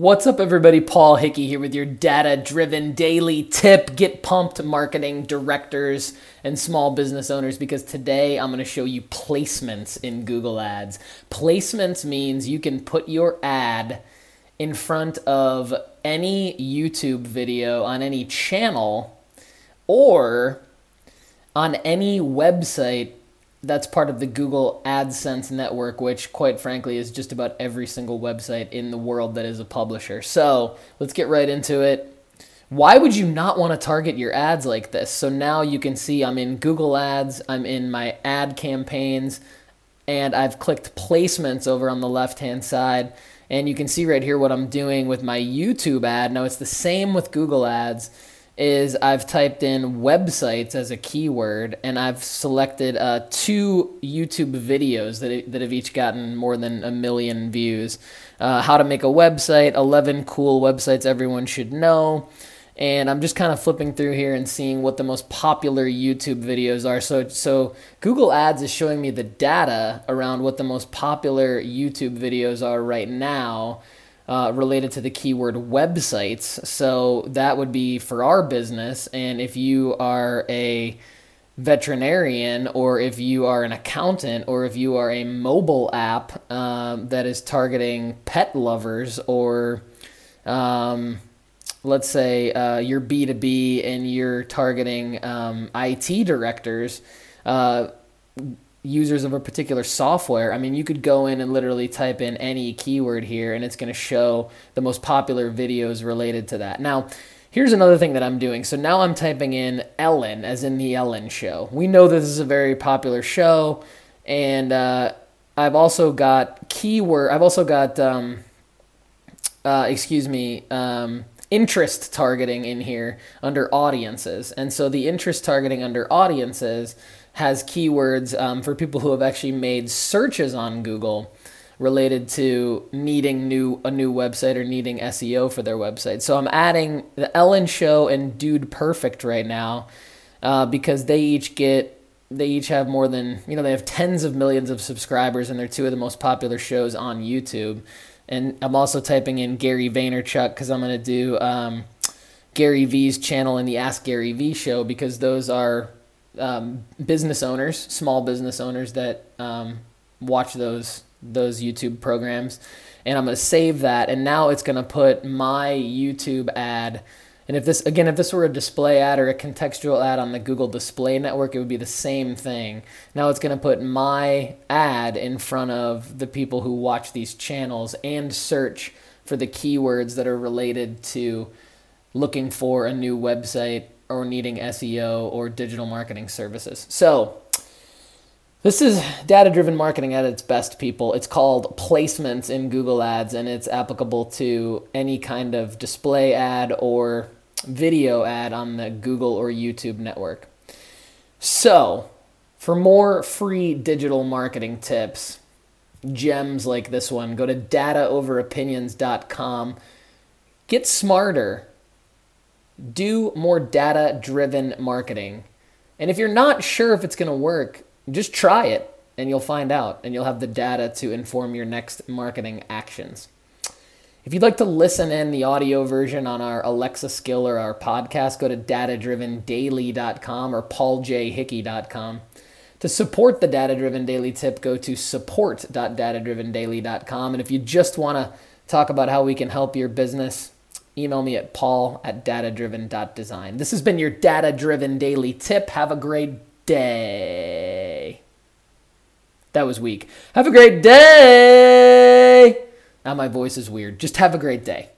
What's up, everybody? Paul Hickey here with your data driven daily tip. Get pumped, marketing directors and small business owners, because today I'm going to show you placements in Google Ads. Placements means you can put your ad in front of any YouTube video on any channel or on any website that's part of the Google AdSense network, which, quite frankly, is just about every single website in the world that is a publisher. So let's get right into it. Why would you not want to target your ads like this? So now you can see I'm in Google Ads, I'm in my ad campaigns, and I've clicked placements over on the left hand side. And you can see right here what I'm doing with my YouTube ad. Now it's the same with Google Ads is I've typed in websites as a keyword and I've selected uh, two YouTube videos that, that have each gotten more than a million views. Uh, how to make a website, 11 cool websites everyone should know. And I'm just kind of flipping through here and seeing what the most popular YouTube videos are. So, so Google Ads is showing me the data around what the most popular YouTube videos are right now uh, related to the keyword websites. So that would be for our business. And if you are a veterinarian or if you are an accountant or if you are a mobile app um, that is targeting pet lovers or um, let's say uh, you're b2b and you're targeting um, IT directors uh, users of a particular software, I mean, you could go in and literally type in any keyword here and it's going to show the most popular videos related to that. Now, here's another thing that I'm doing. So now I'm typing in Ellen, as in the Ellen show. We know this is a very popular show, and uh, I've also got keyword, I've also got, um, uh, excuse me, um, interest targeting in here under audiences. And so the interest targeting under audiences has keywords um, for people who have actually made searches on Google related to needing new a new website or needing SEO for their website. So I'm adding the Ellen Show and Dude Perfect right now uh, because they each get they each have more than you know they have tens of millions of subscribers and they're two of the most popular shows on YouTube. And I'm also typing in Gary Vaynerchuk because I'm going to do um, Gary V's channel and the Ask Gary V show because those are um, business owners, small business owners that um, watch those those YouTube programs, and I'm to save that. And now it's to put my YouTube ad. And if this again, if this were a display ad or a contextual ad on the Google Display Network, it would be the same thing. Now it's to put my ad in front of the people who watch these channels and search for the keywords that are related to looking for a new website or needing SEO or digital marketing services. So, this is data driven marketing at its best, people. It's called placements in Google Ads, and it's applicable to any kind of display ad or video ad on the Google or YouTube network. So, for more free digital marketing tips, gems like this one, go to dataoveropinions.com. Get smarter do more data driven marketing. And if you're not sure if it's going to work, just try it and you'll find out and you'll have the data to inform your next marketing actions. If you'd like to listen in the audio version on our Alexa skill or our podcast, go to datadrivendaily.com or pauljhickey.com. To support the Data Driven Daily Tip, go to support.datadrivendaily.com. And if you just want to talk about how we can help your business, email me at paul at datadriven.design. This has been your data driven daily tip. Have a great day. That was weak. Have a great day. Now my voice is weird. Just have a great day.